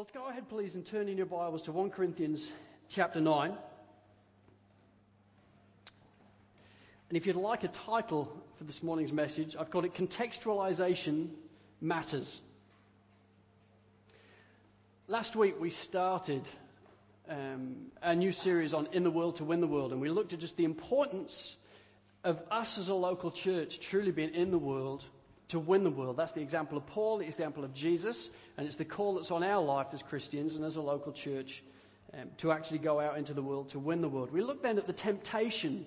Let's go ahead, please, and turn in your Bibles to 1 Corinthians chapter 9. And if you'd like a title for this morning's message, I've called it Contextualization Matters. Last week we started um, a new series on In the World to Win the World, and we looked at just the importance of us as a local church truly being in the world to win the world. That's the example of Paul, the example of Jesus, and it's the call that's on our life as Christians and as a local church um, to actually go out into the world to win the world. We look then at the temptation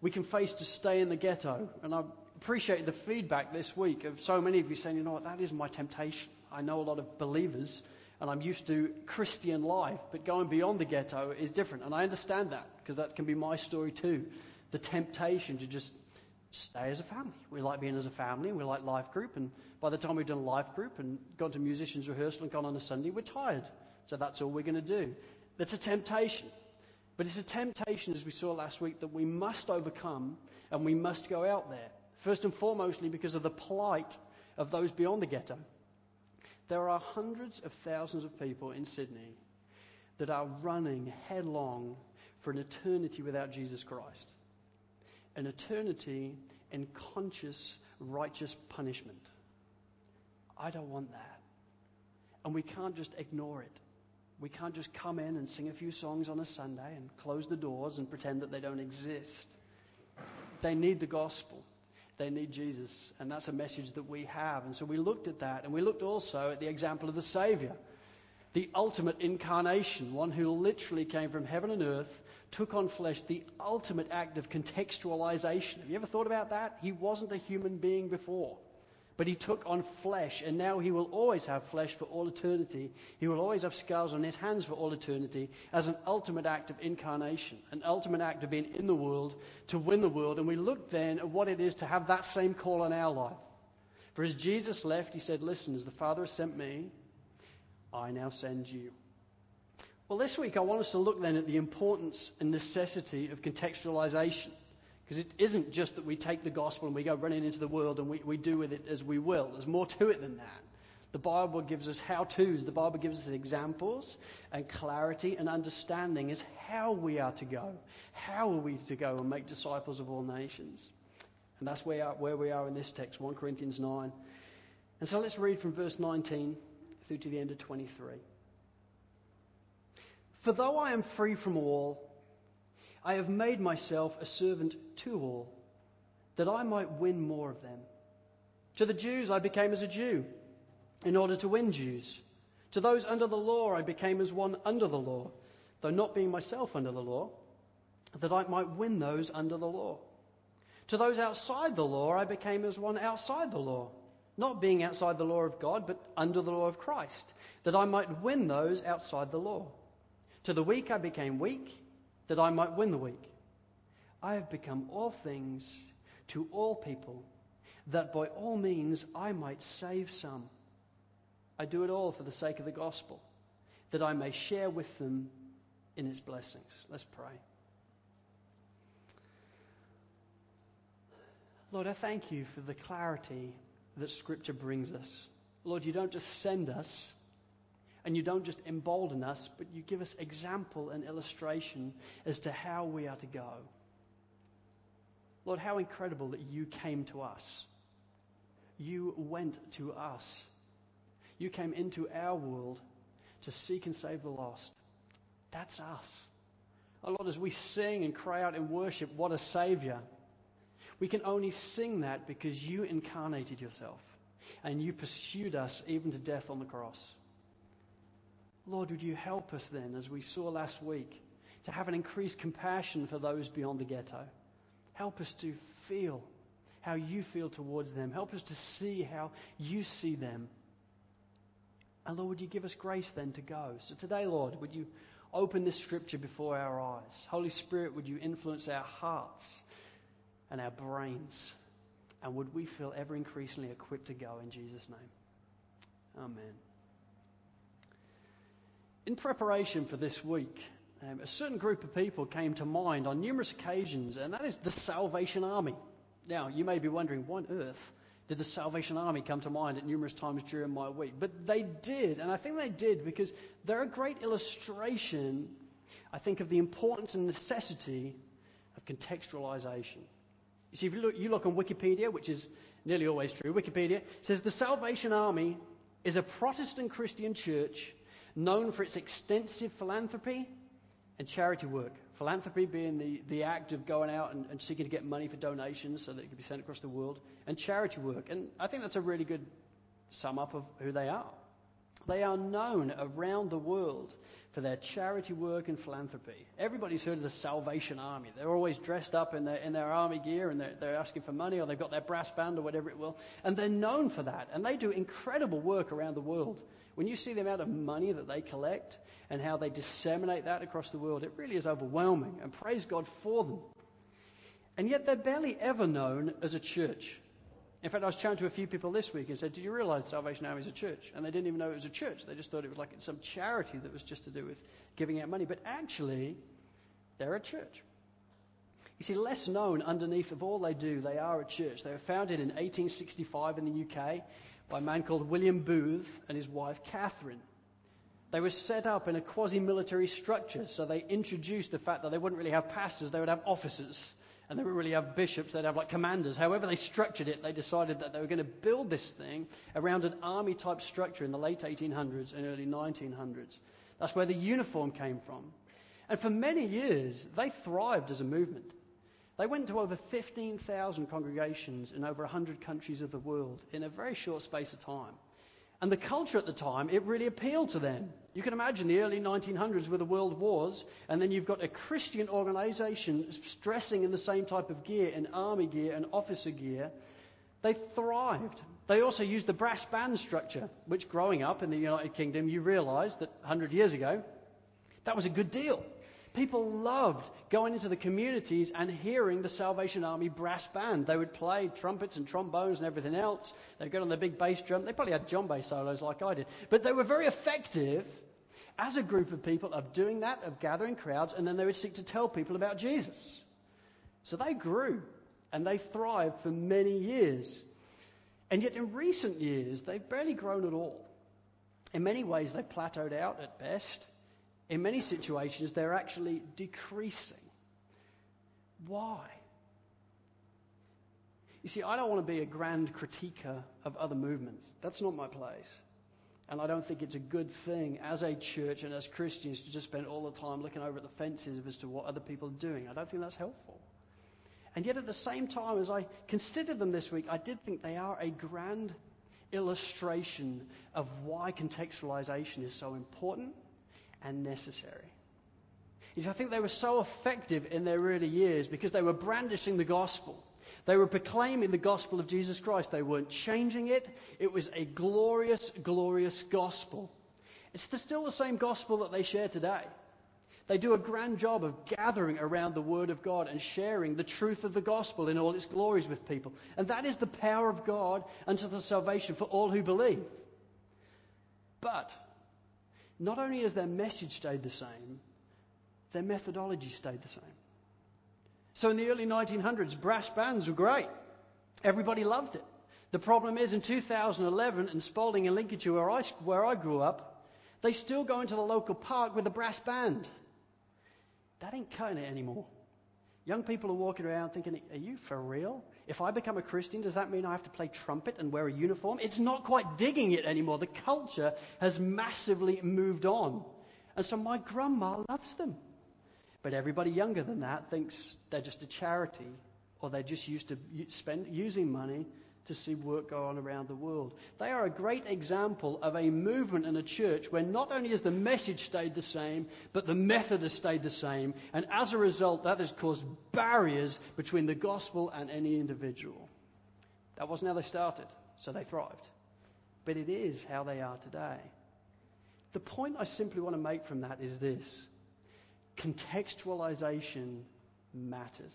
we can face to stay in the ghetto, and I appreciate the feedback this week of so many of you saying, you know what, that is my temptation. I know a lot of believers, and I'm used to Christian life, but going beyond the ghetto is different, and I understand that because that can be my story too. The temptation to just stay as a family. We like being as a family and we like life group. And by the time we've done life group and gone to musicians rehearsal and gone on a Sunday, we're tired. So that's all we're going to do. That's a temptation. But it's a temptation, as we saw last week, that we must overcome and we must go out there. First and foremostly because of the plight of those beyond the ghetto. There are hundreds of thousands of people in Sydney that are running headlong for an eternity without Jesus Christ an eternity in conscious, righteous punishment. I don't want that. And we can't just ignore it. We can't just come in and sing a few songs on a Sunday and close the doors and pretend that they don't exist. They need the gospel. They need Jesus. And that's a message that we have. And so we looked at that. And we looked also at the example of the Savior, the ultimate incarnation, one who literally came from heaven and earth took on flesh, the ultimate act of contextualization. Have you ever thought about that? He wasn't a human being before, but he took on flesh, and now he will always have flesh for all eternity. He will always have scars on his hands for all eternity as an ultimate act of incarnation, an ultimate act of being in the world to win the world. And we look then at what it is to have that same call on our life. For as Jesus left, he said, Listen, as the Father has sent me, I now send you. Well, this week I want us to look then at the importance and necessity of contextualization. Because it isn't just that we take the gospel and we go running into the world and we, we do with it as we will. There's more to it than that. The Bible gives us how to's, the Bible gives us examples and clarity and understanding as how we are to go. How are we to go and make disciples of all nations? And that's where, where we are in this text, 1 Corinthians 9. And so let's read from verse 19 through to the end of 23. For though I am free from all, I have made myself a servant to all, that I might win more of them. To the Jews I became as a Jew, in order to win Jews. To those under the law I became as one under the law, though not being myself under the law, that I might win those under the law. To those outside the law I became as one outside the law, not being outside the law of God, but under the law of Christ, that I might win those outside the law. To the weak I became weak, that I might win the weak. I have become all things to all people, that by all means I might save some. I do it all for the sake of the gospel, that I may share with them in its blessings. Let's pray. Lord, I thank you for the clarity that Scripture brings us. Lord, you don't just send us and you don't just embolden us, but you give us example and illustration as to how we are to go. Lord, how incredible that you came to us. You went to us. You came into our world to seek and save the lost. That's us. Oh Lord, as we sing and cry out in worship, what a Savior. We can only sing that because you incarnated yourself and you pursued us even to death on the cross. Lord, would you help us then, as we saw last week, to have an increased compassion for those beyond the ghetto? Help us to feel how you feel towards them. Help us to see how you see them. And Lord, would you give us grace then to go? So today, Lord, would you open this scripture before our eyes? Holy Spirit, would you influence our hearts and our brains? And would we feel ever increasingly equipped to go in Jesus' name? Amen. In preparation for this week, um, a certain group of people came to mind on numerous occasions, and that is the Salvation Army. Now, you may be wondering, why on earth did the Salvation Army come to mind at numerous times during my week. But they did, and I think they did because they're a great illustration, I think, of the importance and necessity of contextualization. You see, if you look, you look on Wikipedia, which is nearly always true, Wikipedia says the Salvation Army is a Protestant Christian church known for its extensive philanthropy and charity work. Philanthropy being the, the act of going out and, and seeking to get money for donations so that it can be sent across the world, and charity work. And I think that's a really good sum up of who they are. They are known around the world for their charity work and philanthropy. Everybody's heard of the Salvation Army. They're always dressed up in their, in their army gear and they're, they're asking for money or they've got their brass band or whatever it will. And they're known for that. And they do incredible work around the world. When you see the amount of money that they collect and how they disseminate that across the world, it really is overwhelming. And praise God for them. And yet they're barely ever known as a church. In fact, I was chatting to a few people this week and said, Did you realize Salvation Army is a church? And they didn't even know it was a church. They just thought it was like some charity that was just to do with giving out money. But actually, they're a church. You see, less known underneath of all they do, they are a church. They were founded in 1865 in the UK by a man called William Booth and his wife Catherine. They were set up in a quasi military structure, so they introduced the fact that they wouldn't really have pastors, they would have officers and they would really have bishops, they'd have like commanders. However, they structured it, they decided that they were going to build this thing around an army type structure in the late 1800s and early 1900s. That's where the uniform came from. And for many years, they thrived as a movement. They went to over 15,000 congregations in over 100 countries of the world in a very short space of time. And the culture at the time, it really appealed to them. You can imagine the early 1900s with the world wars, and then you've got a Christian organization dressing in the same type of gear, in army gear and officer gear. They thrived. They also used the brass band structure, which growing up in the United Kingdom, you realized that 100 years ago, that was a good deal. People loved going into the communities and hearing the Salvation Army brass band. They would play trumpets and trombones and everything else. They'd get on their big bass drum. They probably had djembe solos like I did. But they were very effective as a group of people of doing that, of gathering crowds, and then they would seek to tell people about Jesus. So they grew and they thrived for many years. And yet in recent years, they've barely grown at all. In many ways, they've plateaued out at best in many situations, they're actually decreasing. Why? You see, I don't want to be a grand critiquer of other movements. That's not my place. And I don't think it's a good thing as a church and as Christians to just spend all the time looking over at the fences as to what other people are doing. I don't think that's helpful. And yet, at the same time, as I considered them this week, I did think they are a grand illustration of why contextualization is so important and necessary. Is I think they were so effective in their early years because they were brandishing the gospel. They were proclaiming the gospel of Jesus Christ. They weren't changing it. It was a glorious, glorious gospel. It's the, still the same gospel that they share today. They do a grand job of gathering around the Word of God and sharing the truth of the gospel in all its glories with people. And that is the power of God unto the salvation for all who believe. But not only has their message stayed the same, their methodology stayed the same. So in the early 1900s, brass bands were great. Everybody loved it. The problem is in 2011 in Spalding in Lincolnshire, where I, where I grew up, they still go into the local park with a brass band. That ain't cutting it anymore. Young people are walking around thinking, are you for real? If I become a Christian, does that mean I have to play trumpet and wear a uniform? It's not quite digging it anymore. The culture has massively moved on. And so my grandma loves them. But everybody younger than that thinks they're just a charity or they're just used to spend, using money to see work go on around the world. They are a great example of a movement in a church where not only has the message stayed the same, but the method has stayed the same. And as a result, that has caused barriers between the gospel and any individual. That wasn't how they started, so they thrived. But it is how they are today. The point I simply want to make from that is this contextualization matters.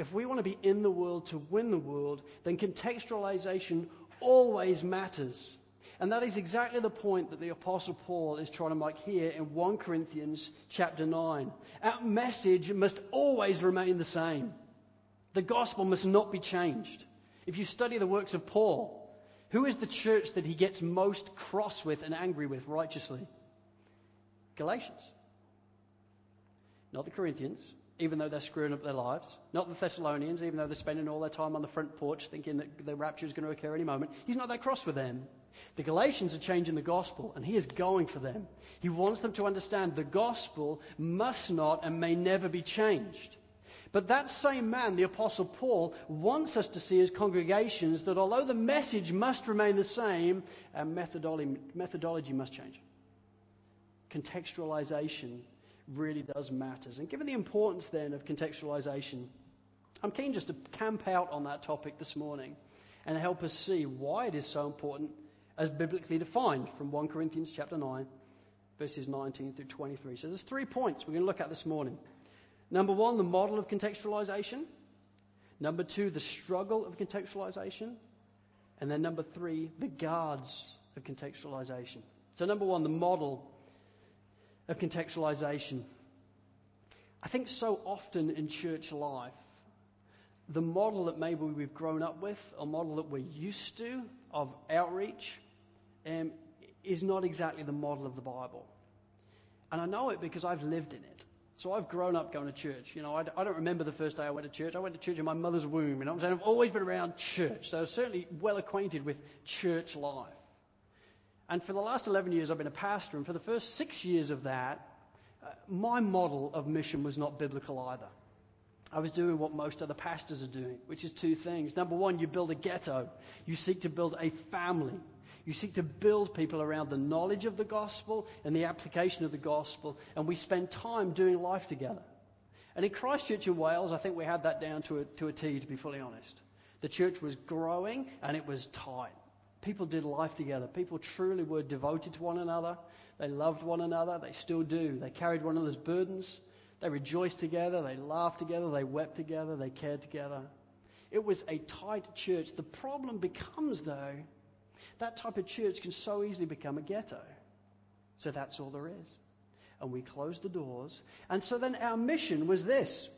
If we want to be in the world to win the world, then contextualization always matters. And that is exactly the point that the apostle Paul is trying to make here in 1 Corinthians chapter 9. Our message must always remain the same. The gospel must not be changed. If you study the works of Paul, who is the church that he gets most cross with and angry with righteously? Galatians. Not the Corinthians, even though they're screwing up their lives. Not the Thessalonians, even though they're spending all their time on the front porch thinking that the rapture is going to occur any moment. He's not that cross with them. The Galatians are changing the gospel, and he is going for them. He wants them to understand the gospel must not and may never be changed. But that same man, the Apostle Paul, wants us to see as congregations that although the message must remain the same, methodology, methodology must change. Contextualization really does matter. And given the importance then of contextualization, I'm keen just to camp out on that topic this morning and help us see why it is so important as biblically defined from 1 Corinthians chapter 9 verses 19 through 23. So there's three points we're going to look at this morning. Number 1, the model of contextualization. Number 2, the struggle of contextualization. And then number 3, the guards of contextualization. So number 1, the model of contextualization. I think so often in church life, the model that maybe we've grown up with, a model that we're used to of outreach, um, is not exactly the model of the Bible. And I know it because I've lived in it. So I've grown up going to church. You know, I, I don't remember the first day I went to church. I went to church in my mother's womb. You know what I'm saying? I've always been around church. So I'm certainly well acquainted with church life. And for the last 11 years, I've been a pastor, and for the first six years of that, uh, my model of mission was not biblical either. I was doing what most other pastors are doing, which is two things. Number one, you build a ghetto. You seek to build a family. You seek to build people around the knowledge of the gospel and the application of the gospel, and we spend time doing life together. And in Christchurch in Wales, I think we had that down to a, to a T, to be fully honest. The church was growing and it was tight. People did life together. People truly were devoted to one another. They loved one another. They still do. They carried one another's burdens. They rejoiced together. They laughed together. They wept together. They cared together. It was a tight church. The problem becomes, though, that type of church can so easily become a ghetto. So that's all there is. And we closed the doors. And so then our mission was this.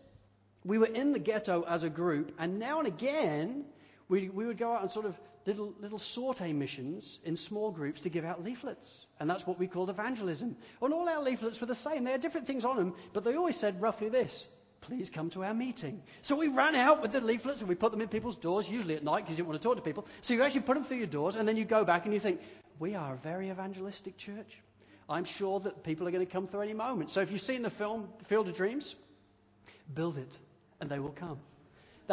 We were in the ghetto as a group, and now and again, we, we would go out and sort of little, little sortie missions in small groups to give out leaflets. And that's what we called evangelism. And all our leaflets were the same. They had different things on them, but they always said roughly this please come to our meeting. So we ran out with the leaflets and we put them in people's doors, usually at night because you didn't want to talk to people. So you actually put them through your doors and then you go back and you think, we are a very evangelistic church. I'm sure that people are going to come through any moment. So if you've seen the film Field of Dreams, build it and they will come.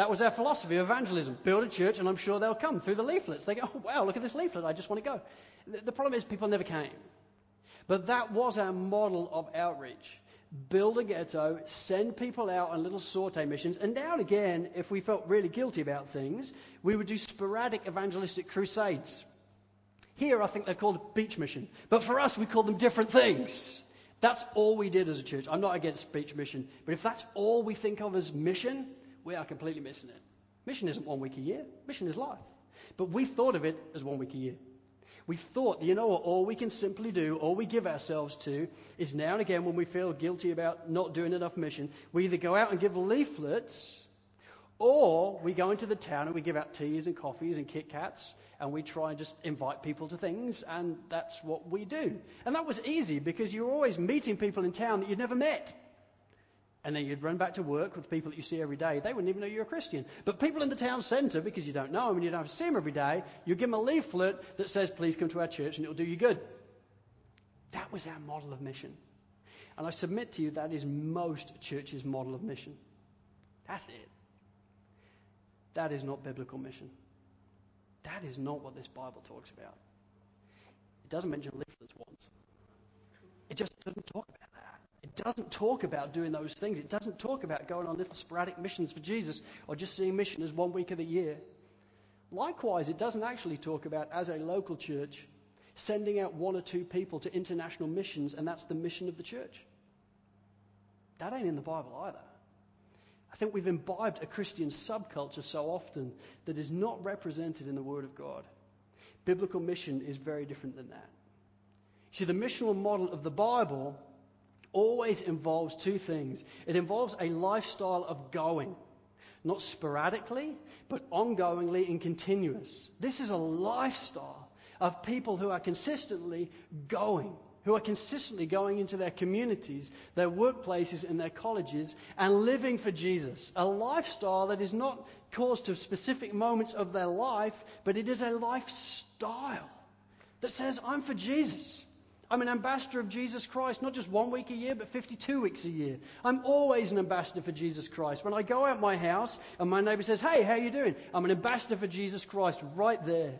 That was our philosophy of evangelism. Build a church, and I'm sure they'll come through the leaflets. They go, oh, wow, look at this leaflet. I just want to go. The, the problem is, people never came. But that was our model of outreach. Build a ghetto, send people out on little sortie missions, and now and again, if we felt really guilty about things, we would do sporadic evangelistic crusades. Here, I think they're called beach mission. But for us, we call them different things. That's all we did as a church. I'm not against beach mission, but if that's all we think of as mission, we are completely missing it. Mission isn't one week a year, mission is life. But we thought of it as one week a year. We thought, you know what, all we can simply do, all we give ourselves to, is now and again when we feel guilty about not doing enough mission, we either go out and give leaflets, or we go into the town and we give out teas and coffees and Kit Kats, and we try and just invite people to things, and that's what we do. And that was easy because you were always meeting people in town that you'd never met. And then you'd run back to work with people that you see every day. They wouldn't even know you're a Christian. But people in the town centre, because you don't know them and you don't see them every day, you give them a leaflet that says, please come to our church and it'll do you good. That was our model of mission. And I submit to you that is most churches' model of mission. That's it. That is not biblical mission. That is not what this Bible talks about. It doesn't mention leaflets once. It just doesn't talk about it doesn't talk about doing those things. It doesn't talk about going on little sporadic missions for Jesus or just seeing mission as one week of the year. Likewise, it doesn't actually talk about, as a local church, sending out one or two people to international missions, and that's the mission of the church. That ain't in the Bible either. I think we've imbibed a Christian subculture so often that is not represented in the Word of God. Biblical mission is very different than that. See, the missional model of the Bible always involves two things it involves a lifestyle of going. not sporadically, but ongoingly and continuous. This is a lifestyle of people who are consistently going, who are consistently going into their communities, their workplaces, and their colleges and living for Jesus. A lifestyle that is not caused to specific moments of their life, but it is a lifestyle that says, I'm for Jesus. I'm an ambassador of Jesus Christ, not just one week a year, but 52 weeks a year. I'm always an ambassador for Jesus Christ. When I go out my house and my neighbor says, Hey, how you doing? I'm an ambassador for Jesus Christ right there.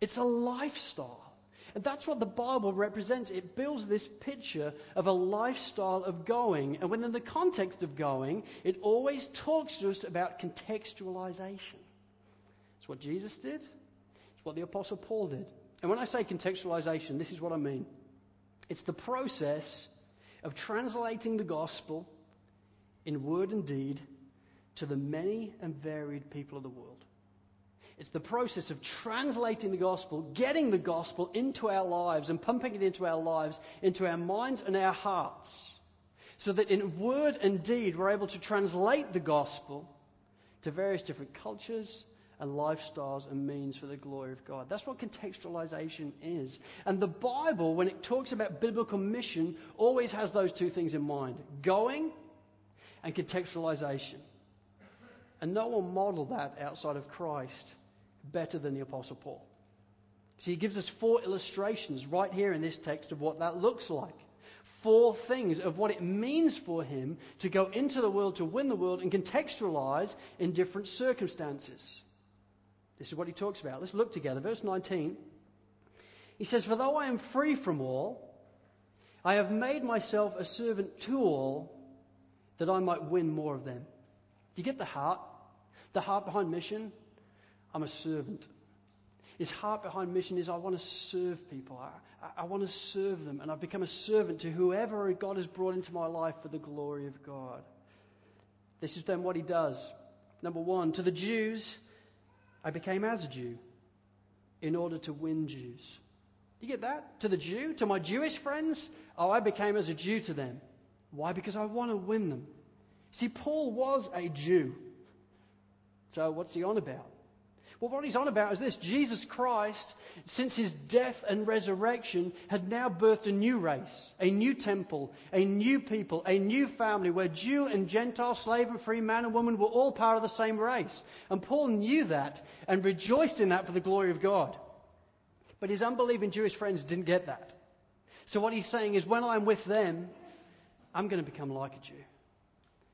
It's a lifestyle. And that's what the Bible represents. It builds this picture of a lifestyle of going. And within the context of going, it always talks to us about contextualization. It's what Jesus did, it's what the Apostle Paul did. And when I say contextualization, this is what I mean it's the process of translating the gospel in word and deed to the many and varied people of the world. It's the process of translating the gospel, getting the gospel into our lives and pumping it into our lives, into our minds and our hearts, so that in word and deed we're able to translate the gospel to various different cultures, and lifestyles and means for the glory of God. That's what contextualization is. And the Bible, when it talks about biblical mission, always has those two things in mind going and contextualization. And no one modeled that outside of Christ better than the Apostle Paul. So he gives us four illustrations right here in this text of what that looks like. Four things of what it means for him to go into the world to win the world and contextualize in different circumstances. This is what he talks about. Let's look together. Verse 19. He says, For though I am free from all, I have made myself a servant to all that I might win more of them. Do you get the heart? The heart behind mission? I'm a servant. His heart behind mission is I want to serve people. I, I, I want to serve them. And I've become a servant to whoever God has brought into my life for the glory of God. This is then what he does. Number one, to the Jews, I became as a Jew in order to win Jews. You get that? To the Jew, to my Jewish friends, oh, I became as a Jew to them. Why? Because I want to win them. See, Paul was a Jew. So what's he on about? Well, what he's on about is this Jesus Christ, since his death and resurrection, had now birthed a new race, a new temple, a new people, a new family where Jew and Gentile, slave and free, man and woman were all part of the same race. And Paul knew that and rejoiced in that for the glory of God. But his unbelieving Jewish friends didn't get that. So what he's saying is, when I'm with them, I'm going to become like a Jew.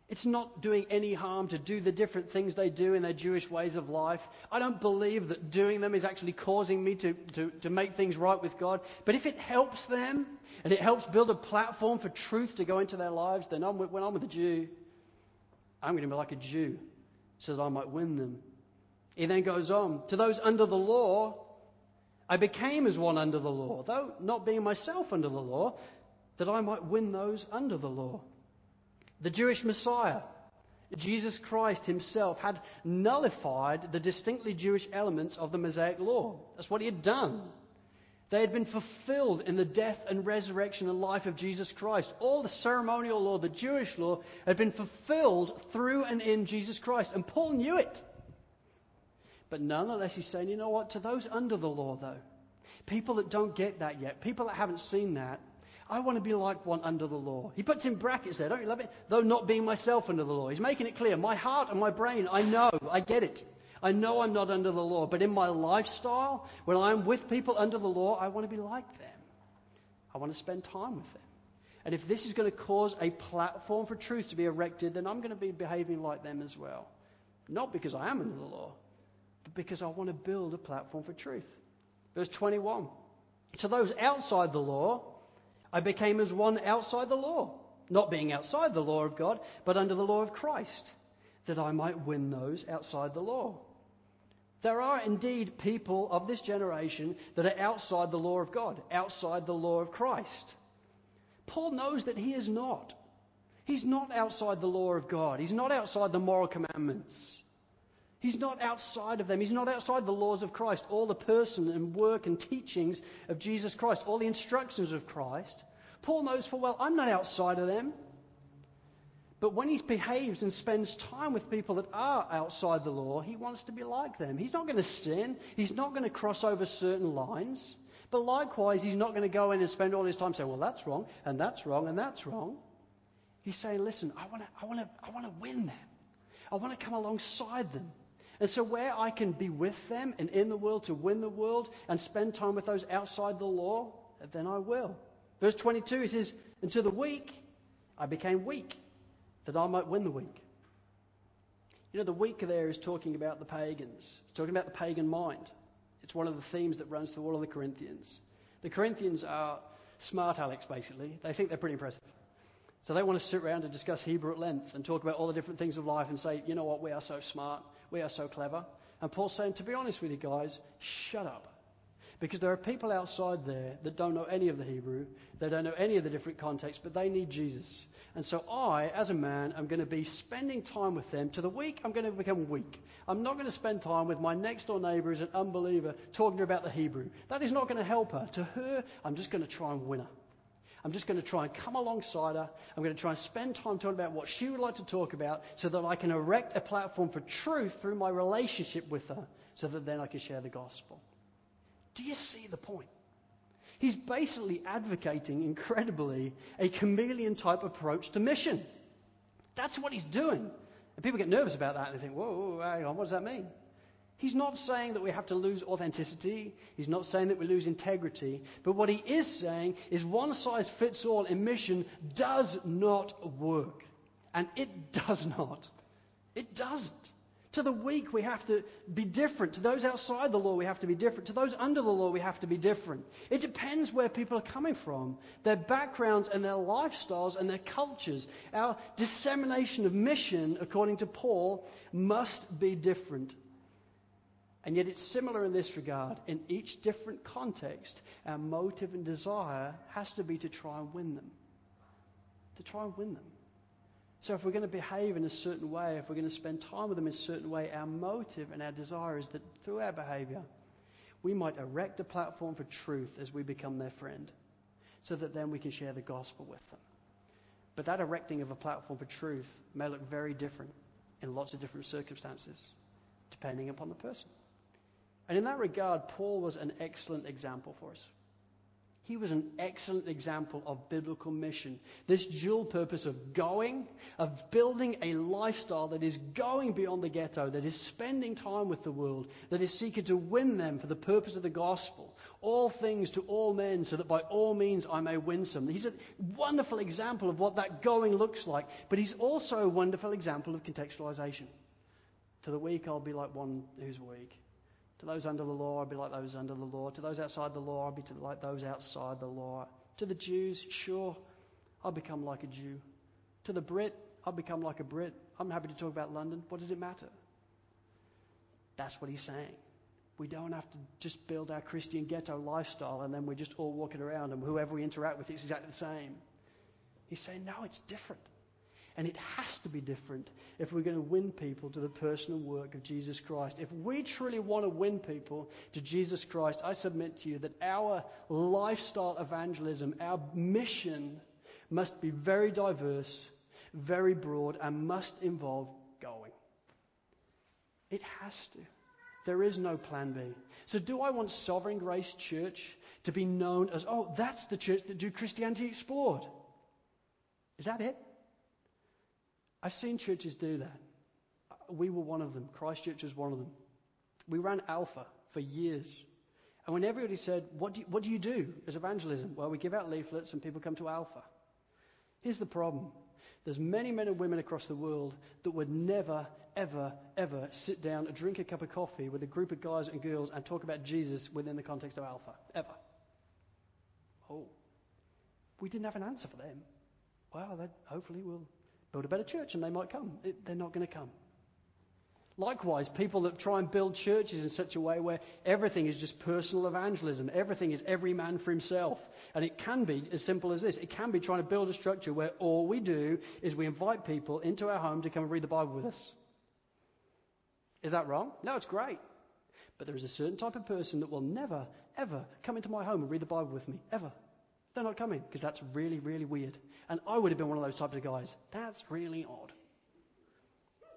It's not doing any harm to do the different things they do in their Jewish ways of life. I don't believe that doing them is actually causing me to, to, to make things right with God. But if it helps them and it helps build a platform for truth to go into their lives, then I'm, when I'm with a Jew, I'm going to be like a Jew so that I might win them. He then goes on To those under the law, I became as one under the law, though not being myself under the law, that I might win those under the law. The Jewish Messiah, Jesus Christ himself, had nullified the distinctly Jewish elements of the Mosaic law. That's what he had done. They had been fulfilled in the death and resurrection and life of Jesus Christ. All the ceremonial law, the Jewish law, had been fulfilled through and in Jesus Christ. And Paul knew it. But nonetheless, he's saying, you know what? To those under the law, though, people that don't get that yet, people that haven't seen that, I want to be like one under the law. He puts in brackets there, don't you love it? Though not being myself under the law. He's making it clear. My heart and my brain, I know, I get it. I know I'm not under the law, but in my lifestyle, when I'm with people under the law, I want to be like them. I want to spend time with them. And if this is going to cause a platform for truth to be erected, then I'm going to be behaving like them as well. Not because I am under the law, but because I want to build a platform for truth. Verse 21. To those outside the law, I became as one outside the law, not being outside the law of God, but under the law of Christ, that I might win those outside the law. There are indeed people of this generation that are outside the law of God, outside the law of Christ. Paul knows that he is not. He's not outside the law of God. He's not outside the moral commandments. He's not outside of them. He's not outside the laws of Christ, all the person and work and teachings of Jesus Christ, all the instructions of Christ. Paul knows full well, I'm not outside of them. But when he behaves and spends time with people that are outside the law, he wants to be like them. He's not going to sin. He's not going to cross over certain lines. But likewise, he's not going to go in and spend all his time saying, well, that's wrong, and that's wrong, and that's wrong. He's saying, listen, I want to, I want to, I want to win them. I want to come alongside them. And so, where I can be with them and in the world to win the world and spend time with those outside the law, then I will. Verse 22, he says, And to the weak, I became weak, that I might win the weak. You know, the weak there is talking about the pagans, it's talking about the pagan mind. It's one of the themes that runs through all of the Corinthians. The Corinthians are smart Alex, basically. They think they're pretty impressive. So they want to sit around and discuss Hebrew at length and talk about all the different things of life and say, you know what, we are so smart. We are so clever. And Paul's saying, to be honest with you guys, shut up. Because there are people outside there that don't know any of the Hebrew, they don't know any of the different contexts, but they need Jesus. And so I, as a man, am going to be spending time with them. To the weak, I'm going to become weak. I'm not going to spend time with my next door neighbor as an unbeliever talking to about the Hebrew. That is not going to help her. To her, I'm just going to try and win her. I'm just going to try and come alongside her. I'm going to try and spend time talking about what she would like to talk about so that I can erect a platform for truth through my relationship with her so that then I can share the gospel. Do you see the point? He's basically advocating, incredibly, a chameleon type approach to mission. That's what he's doing. And people get nervous about that and they think, whoa, hang on, what does that mean? He's not saying that we have to lose authenticity. He's not saying that we lose integrity. But what he is saying is one size fits all in mission does not work. And it does not. It doesn't. To the weak, we have to be different. To those outside the law, we have to be different. To those under the law, we have to be different. It depends where people are coming from, their backgrounds and their lifestyles and their cultures. Our dissemination of mission, according to Paul, must be different. And yet it's similar in this regard. In each different context, our motive and desire has to be to try and win them. To try and win them. So if we're going to behave in a certain way, if we're going to spend time with them in a certain way, our motive and our desire is that through our behavior, we might erect a platform for truth as we become their friend, so that then we can share the gospel with them. But that erecting of a platform for truth may look very different in lots of different circumstances, depending upon the person. And in that regard, Paul was an excellent example for us. He was an excellent example of biblical mission. This dual purpose of going, of building a lifestyle that is going beyond the ghetto, that is spending time with the world, that is seeking to win them for the purpose of the gospel. All things to all men, so that by all means I may win some. He's a wonderful example of what that going looks like, but he's also a wonderful example of contextualization. To the weak, I'll be like one who's weak. To those under the law, I'll be like those under the law. To those outside the law, I'll be like those outside the law. To the Jews, sure, I'll become like a Jew. To the Brit, I'll become like a Brit. I'm happy to talk about London. What does it matter? That's what he's saying. We don't have to just build our Christian ghetto lifestyle and then we're just all walking around and whoever we interact with is exactly the same. He's saying, no, it's different. And it has to be different if we're going to win people to the personal work of Jesus Christ. If we truly want to win people to Jesus Christ, I submit to you that our lifestyle evangelism, our mission, must be very diverse, very broad, and must involve going. It has to. There is no plan B. So, do I want Sovereign Grace Church to be known as, oh, that's the church that do Christianity explored? Is that it? I've seen churches do that. We were one of them. Christchurch was one of them. We ran Alpha for years. And when everybody said, what do, you, what do you do as evangelism? Well, we give out leaflets and people come to Alpha. Here's the problem. There's many men and women across the world that would never, ever, ever sit down and drink a cup of coffee with a group of guys and girls and talk about Jesus within the context of Alpha. Ever. Oh. We didn't have an answer for them. Well, hopefully we'll build a better church and they might come. It, they're not going to come. Likewise, people that try and build churches in such a way where everything is just personal evangelism, everything is every man for himself. And it can be as simple as this. It can be trying to build a structure where all we do is we invite people into our home to come and read the Bible with us. Is that wrong? No, it's great. But there is a certain type of person that will never, ever come into my home and read the Bible with me. Ever. They're not coming because that's really, really weird. And I would have been one of those types of guys. That's really odd.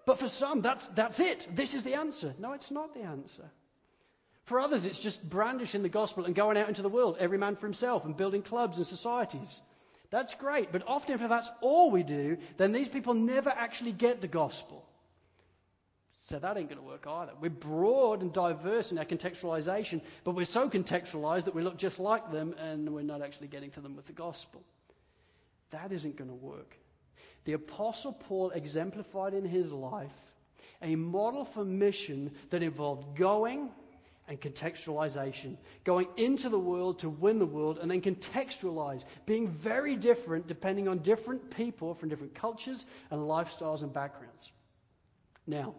But for some, that's, that's it. This is the answer. No, it's not the answer. For others, it's just brandishing the gospel and going out into the world, every man for himself, and building clubs and societies. That's great. But often, if that's all we do, then these people never actually get the gospel. So that ain't going to work either. We're broad and diverse in our contextualization, but we're so contextualized that we look just like them and we're not actually getting to them with the gospel. That isn't going to work. The Apostle Paul exemplified in his life a model for mission that involved going and contextualization, going into the world to win the world, and then contextualize, being very different depending on different people from different cultures and lifestyles and backgrounds. Now,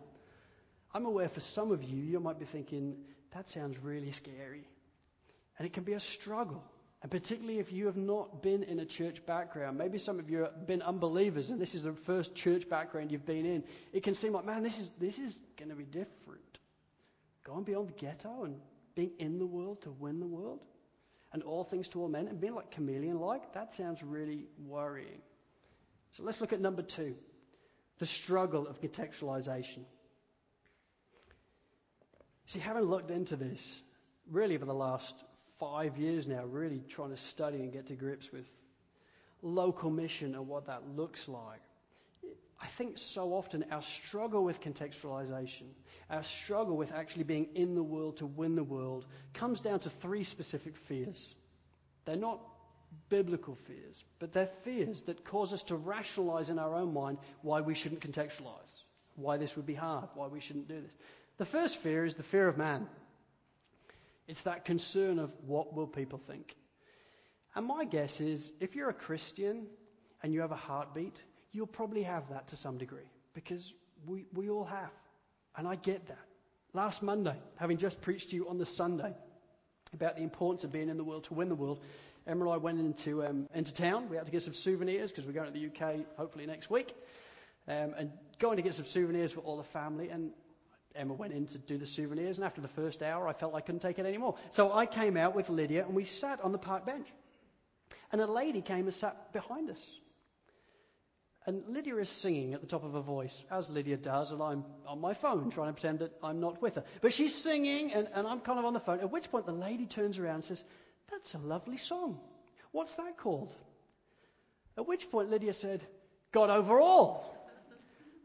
I'm aware for some of you, you might be thinking, that sounds really scary. And it can be a struggle. And particularly if you have not been in a church background, maybe some of you have been unbelievers and this is the first church background you've been in, it can seem like, man, this is, this is going to be different. Going beyond the ghetto and being in the world to win the world and all things to all men and being like chameleon like, that sounds really worrying. So let's look at number two the struggle of contextualization. See, having looked into this really for the last five years now, really trying to study and get to grips with local mission and what that looks like. I think so often our struggle with contextualization, our struggle with actually being in the world to win the world, comes down to three specific fears. They're not biblical fears, but they're fears that cause us to rationalize in our own mind why we shouldn't contextualize, why this would be hard, why we shouldn't do this. The first fear is the fear of man. It's that concern of what will people think. And my guess is if you're a Christian and you have a heartbeat, you'll probably have that to some degree because we, we all have. And I get that. Last Monday, having just preached to you on the Sunday about the importance of being in the world to win the world, Emma and I went into, um, into town. We had to get some souvenirs because we're going to the UK hopefully next week. Um, and going to get some souvenirs for all the family. And Emma went in to do the souvenirs, and after the first hour, I felt I couldn't take it anymore. So I came out with Lydia, and we sat on the park bench. And a lady came and sat behind us. And Lydia is singing at the top of her voice, as Lydia does, and I'm on my phone trying to pretend that I'm not with her. But she's singing, and, and I'm kind of on the phone, at which point the lady turns around and says, That's a lovely song. What's that called? At which point Lydia said, God over all.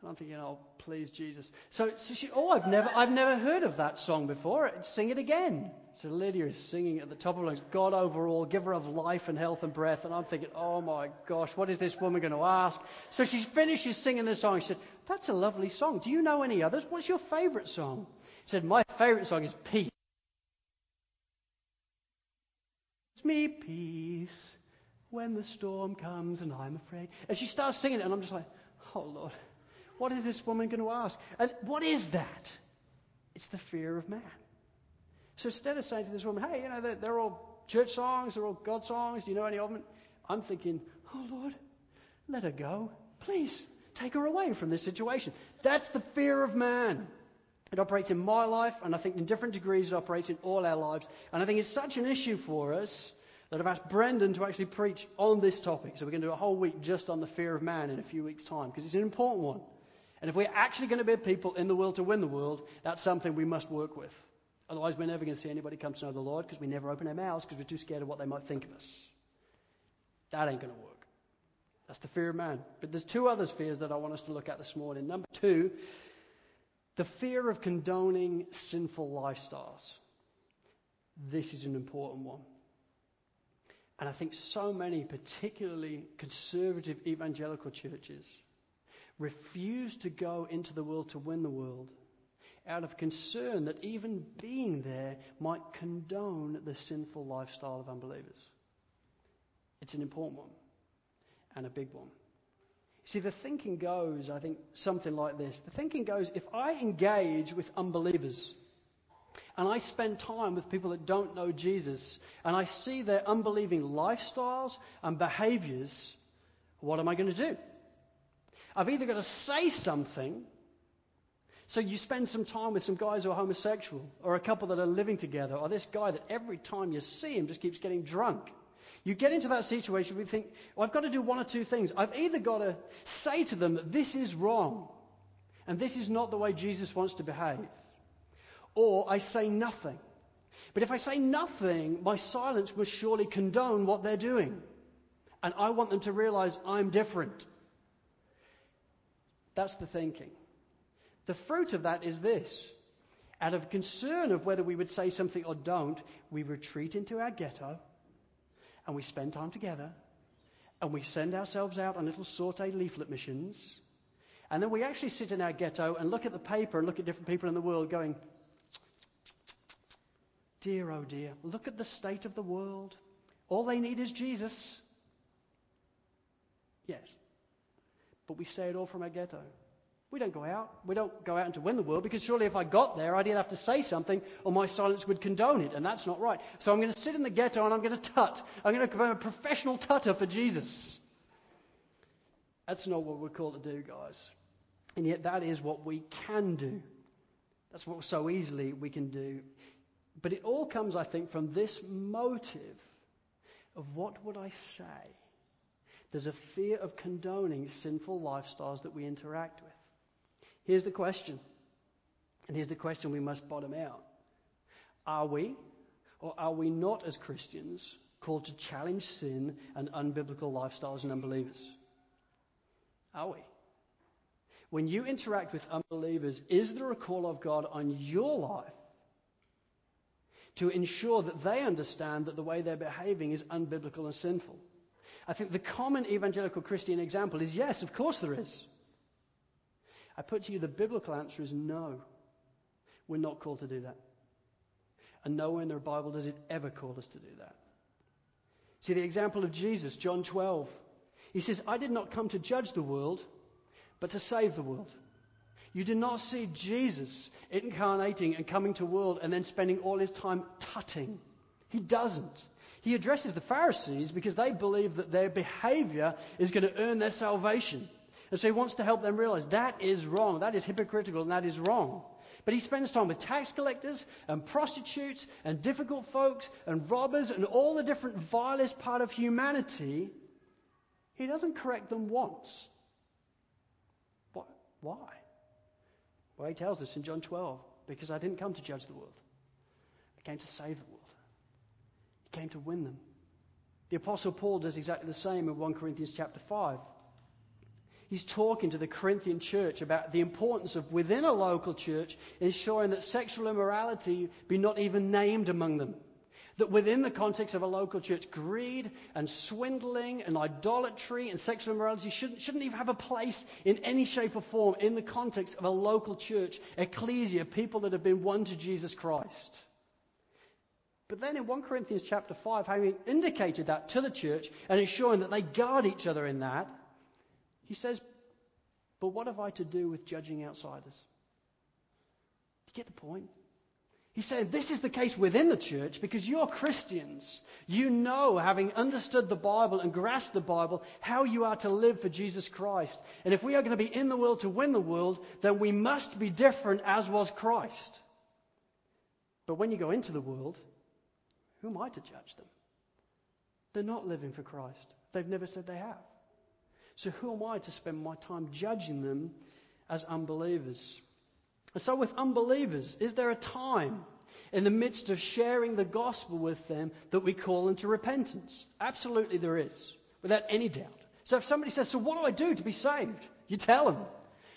And I'm thinking, oh, please, Jesus. So, so she, oh, I've never, I've never heard of that song before. Sing it again. So Lydia is singing at the top of her lungs, God over all, giver of life and health and breath. And I'm thinking, oh my gosh, what is this woman going to ask? So she finishes singing the song. She said, that's a lovely song. Do you know any others? What's your favorite song? She said, my favorite song is Peace. It's me peace when the storm comes and I'm afraid. And she starts singing it, and I'm just like, oh Lord. What is this woman going to ask? And what is that? It's the fear of man. So instead of saying to this woman, hey, you know, they're, they're all church songs, they're all God songs, do you know any of them? I'm thinking, oh Lord, let her go. Please, take her away from this situation. That's the fear of man. It operates in my life, and I think in different degrees it operates in all our lives. And I think it's such an issue for us that I've asked Brendan to actually preach on this topic. So we're going to do a whole week just on the fear of man in a few weeks' time, because it's an important one. And if we're actually going to be people in the world to win the world, that's something we must work with. Otherwise, we're never going to see anybody come to know the Lord because we never open our mouths because we're too scared of what they might think of us. That ain't going to work. That's the fear of man. But there's two other fears that I want us to look at this morning. Number two, the fear of condoning sinful lifestyles. This is an important one. And I think so many, particularly conservative evangelical churches, refused to go into the world to win the world out of concern that even being there might condone the sinful lifestyle of unbelievers. It's an important one and a big one. See, the thinking goes, I think, something like this. The thinking goes if I engage with unbelievers and I spend time with people that don't know Jesus and I see their unbelieving lifestyles and behaviors, what am I going to do? I've either got to say something. So you spend some time with some guys who are homosexual, or a couple that are living together, or this guy that every time you see him just keeps getting drunk. You get into that situation where you think, well, I've got to do one or two things. I've either got to say to them that this is wrong and this is not the way Jesus wants to behave, or I say nothing. But if I say nothing, my silence will surely condone what they're doing. And I want them to realize I'm different. That's the thinking. The fruit of that is this. Out of concern of whether we would say something or don't, we retreat into our ghetto and we spend time together and we send ourselves out on little saute leaflet missions. And then we actually sit in our ghetto and look at the paper and look at different people in the world going, Dear, oh dear, look at the state of the world. All they need is Jesus. Yes. But we say it all from our ghetto. We don't go out. We don't go out and to win the world because surely if I got there, I'd either have to say something or my silence would condone it, and that's not right. So I'm going to sit in the ghetto and I'm going to tut. I'm going to become a professional tutter for Jesus. That's not what we're called to do, guys. And yet that is what we can do. That's what so easily we can do but it all comes, I think, from this motive of what would I say? There's a fear of condoning sinful lifestyles that we interact with. Here's the question, and here's the question we must bottom out. Are we, or are we not as Christians, called to challenge sin and unbiblical lifestyles and unbelievers? Are we? When you interact with unbelievers, is there a call of God on your life to ensure that they understand that the way they're behaving is unbiblical and sinful. I think the common evangelical Christian example is yes, of course there is. I put to you the biblical answer is no. We're not called to do that. And nowhere in the Bible does it ever call us to do that. See the example of Jesus, John 12. He says, I did not come to judge the world, but to save the world. You do not see Jesus incarnating and coming to world and then spending all his time tutting. He doesn't. He addresses the Pharisees because they believe that their behavior is going to earn their salvation. And so he wants to help them realize that is wrong, that is hypocritical, and that is wrong. But he spends time with tax collectors and prostitutes and difficult folks and robbers and all the different vilest part of humanity. He doesn't correct them once. Why? Well, he tells us in John 12, because I didn't come to judge the world. I came to save the world. Came to win them. The Apostle Paul does exactly the same in 1 Corinthians chapter 5. He's talking to the Corinthian church about the importance of within a local church ensuring that sexual immorality be not even named among them. That within the context of a local church, greed and swindling and idolatry and sexual immorality shouldn't, shouldn't even have a place in any shape or form in the context of a local church, ecclesia, people that have been won to Jesus Christ. But then in 1 Corinthians chapter 5, having indicated that to the church and ensuring that they guard each other in that, he says, But what have I to do with judging outsiders? You get the point? He's saying this is the case within the church because you're Christians. You know, having understood the Bible and grasped the Bible, how you are to live for Jesus Christ. And if we are going to be in the world to win the world, then we must be different as was Christ. But when you go into the world, who am I to judge them? They're not living for Christ. They've never said they have. So who am I to spend my time judging them as unbelievers? And so, with unbelievers, is there a time in the midst of sharing the gospel with them that we call them to repentance? Absolutely, there is, without any doubt. So, if somebody says, So, what do I do to be saved? You tell them.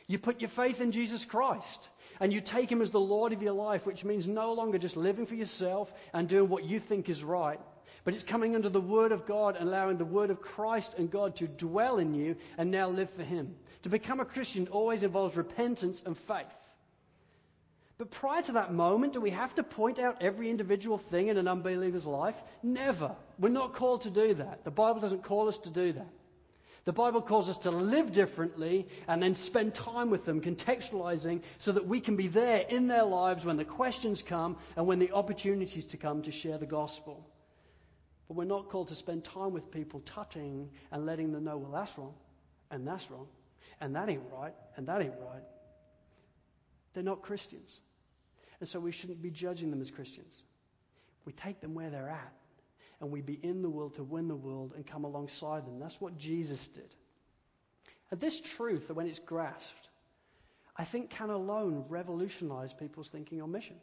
You put your faith in Jesus Christ and you take him as the Lord of your life, which means no longer just living for yourself and doing what you think is right, but it's coming under the Word of God and allowing the Word of Christ and God to dwell in you and now live for Him. To become a Christian always involves repentance and faith. But prior to that moment, do we have to point out every individual thing in an unbeliever's life? Never. We're not called to do that. The Bible doesn't call us to do that. The Bible calls us to live differently and then spend time with them, contextualizing so that we can be there in their lives when the questions come and when the opportunities to come to share the gospel. But we're not called to spend time with people tutting and letting them know, well, that's wrong, and that's wrong, and that ain't right, and that ain't right. They're not Christians. And so we shouldn't be judging them as Christians. We take them where they're at. And we be in the world to win the world and come alongside them. That's what Jesus did. And this truth, when it's grasped, I think can alone revolutionize people's thinking on mission.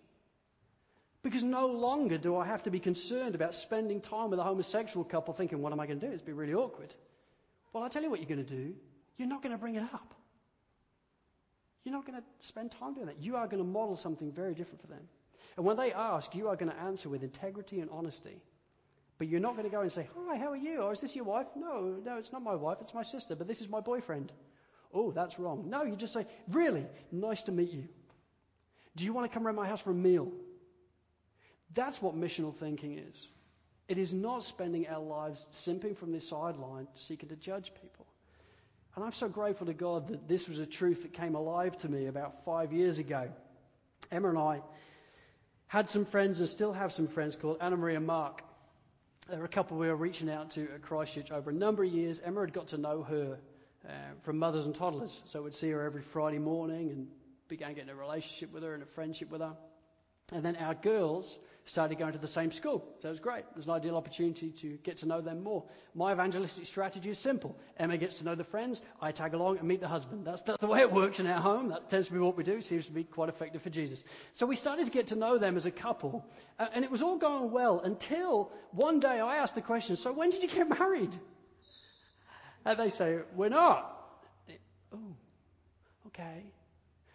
Because no longer do I have to be concerned about spending time with a homosexual couple thinking, what am I going to do? It's be really awkward. Well, I'll tell you what you're going to do. You're not going to bring it up. You're not going to spend time doing that. You are going to model something very different for them. And when they ask, you are going to answer with integrity and honesty. But you're not going to go and say, Hi, how are you? Or is this your wife? No, no, it's not my wife, it's my sister, but this is my boyfriend. Oh, that's wrong. No, you just say, Really, nice to meet you. Do you want to come around my house for a meal? That's what missional thinking is. It is not spending our lives simping from the sideline, seeking to judge people. And I'm so grateful to God that this was a truth that came alive to me about five years ago. Emma and I had some friends and still have some friends called Anna Maria and Mark. There were a couple we were reaching out to at Christchurch over a number of years. Emma had got to know her uh, from mothers and toddlers, so we'd see her every Friday morning and began getting a relationship with her and a friendship with her. And then our girls started going to the same school. So it was great. It was an ideal opportunity to get to know them more. My evangelistic strategy is simple. Emma gets to know the friends, I tag along and meet the husband. That's the way it works in our home. That tends to be what we do. It Seems to be quite effective for Jesus. So we started to get to know them as a couple. Uh, and it was all going well until one day I asked the question, so when did you get married? And they say, we're not. Oh, okay.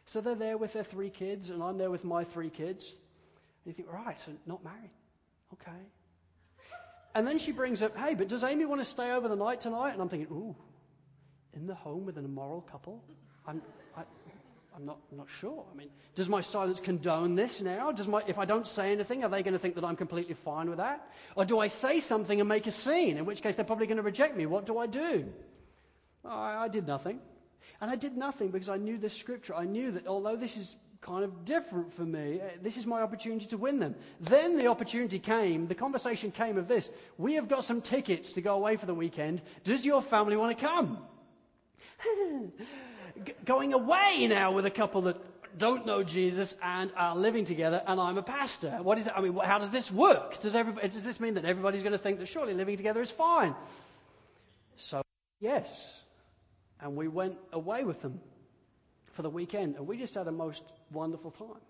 So they're there with their three kids, and I'm there with my three kids. And you think, right, so not married. Okay. And then she brings up, hey, but does Amy want to stay over the night tonight? And I'm thinking, ooh, in the home with an immoral couple? I'm, I, I'm not, not sure. I mean, does my silence condone this now? Does my, if I don't say anything, are they going to think that I'm completely fine with that? Or do I say something and make a scene, in which case they're probably going to reject me? What do I do? I, I did nothing. And I did nothing because I knew this scripture. I knew that although this is kind of different for me. Uh, this is my opportunity to win them. Then the opportunity came, the conversation came of this. We have got some tickets to go away for the weekend. Does your family want to come? Going away now with a couple that don't know Jesus and are living together, and I'm a pastor. What is it? I mean, how does this work? Does, everybody, does this mean that everybody's going to think that surely living together is fine? So, yes. And we went away with them for the weekend, and we just had a most wonderful time.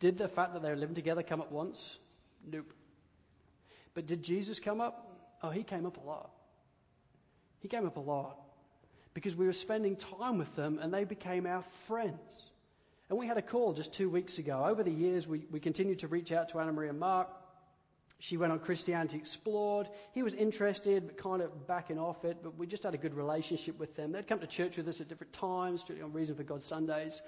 Did the fact that they were living together come up once? Nope. But did Jesus come up? Oh, he came up a lot. He came up a lot because we were spending time with them and they became our friends. And we had a call just two weeks ago. Over the years, we, we continued to reach out to Anna Maria and Mark. She went on Christianity Explored. He was interested, but kind of backing off it. But we just had a good relationship with them. They'd come to church with us at different times, on Reason for God Sundays.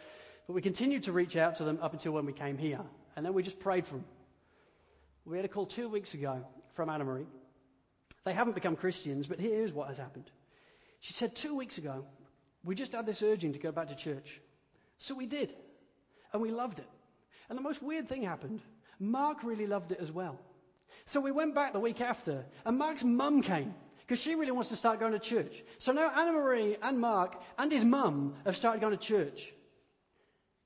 But we continued to reach out to them up until when we came here. And then we just prayed for them. We had a call two weeks ago from Anna Marie. They haven't become Christians, but here's what has happened. She said two weeks ago, we just had this urging to go back to church. So we did. And we loved it. And the most weird thing happened. Mark really loved it as well. So we went back the week after, and Mark's mum came because she really wants to start going to church. So now Anna Marie and Mark and his mum have started going to church.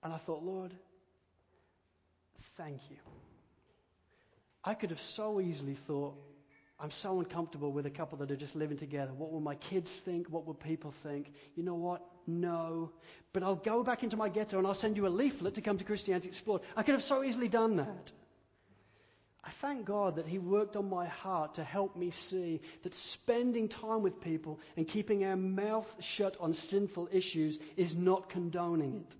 And I thought, Lord, thank you. I could have so easily thought, I'm so uncomfortable with a couple that are just living together. What will my kids think? What will people think? You know what? No. But I'll go back into my ghetto and I'll send you a leaflet to come to Christianity Explored. I could have so easily done that. I thank God that He worked on my heart to help me see that spending time with people and keeping our mouth shut on sinful issues is not condoning it.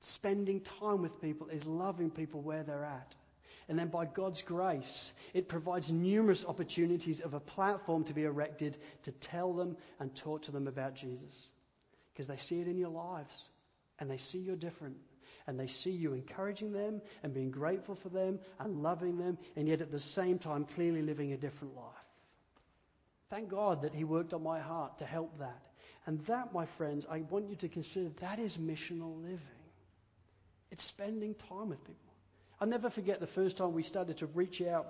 Spending time with people is loving people where they're at. And then by God's grace, it provides numerous opportunities of a platform to be erected to tell them and talk to them about Jesus. Because they see it in your lives and they see you're different and they see you encouraging them and being grateful for them and loving them, and yet at the same time clearly living a different life. Thank God that He worked on my heart to help that. And that, my friends, I want you to consider that is missional living. It's spending time with people. I'll never forget the first time we started to reach out,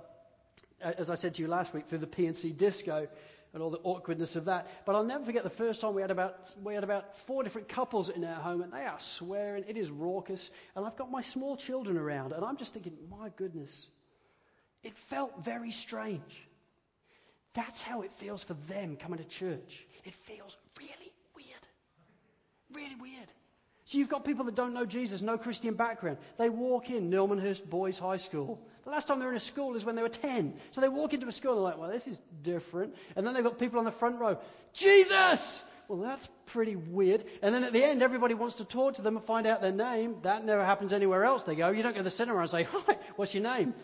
uh, as I said to you last week, through the PNC disco and all the awkwardness of that. But I'll never forget the first time we had about we had about four different couples in our home, and they are swearing. It is raucous, and I've got my small children around, and I'm just thinking, my goodness, It felt very strange. That's how it feels for them coming to church. It feels really weird. Really weird. So you've got people that don't know Jesus, no Christian background. They walk in Normanhurst Boys High School. The last time they were in a school is when they were 10. So they walk into a school and they're like, well, this is different. And then they've got people on the front row, Jesus! Well, that's pretty weird. And then at the end, everybody wants to talk to them and find out their name. That never happens anywhere else. They go, you don't go to the cinema and say, hi, what's your name?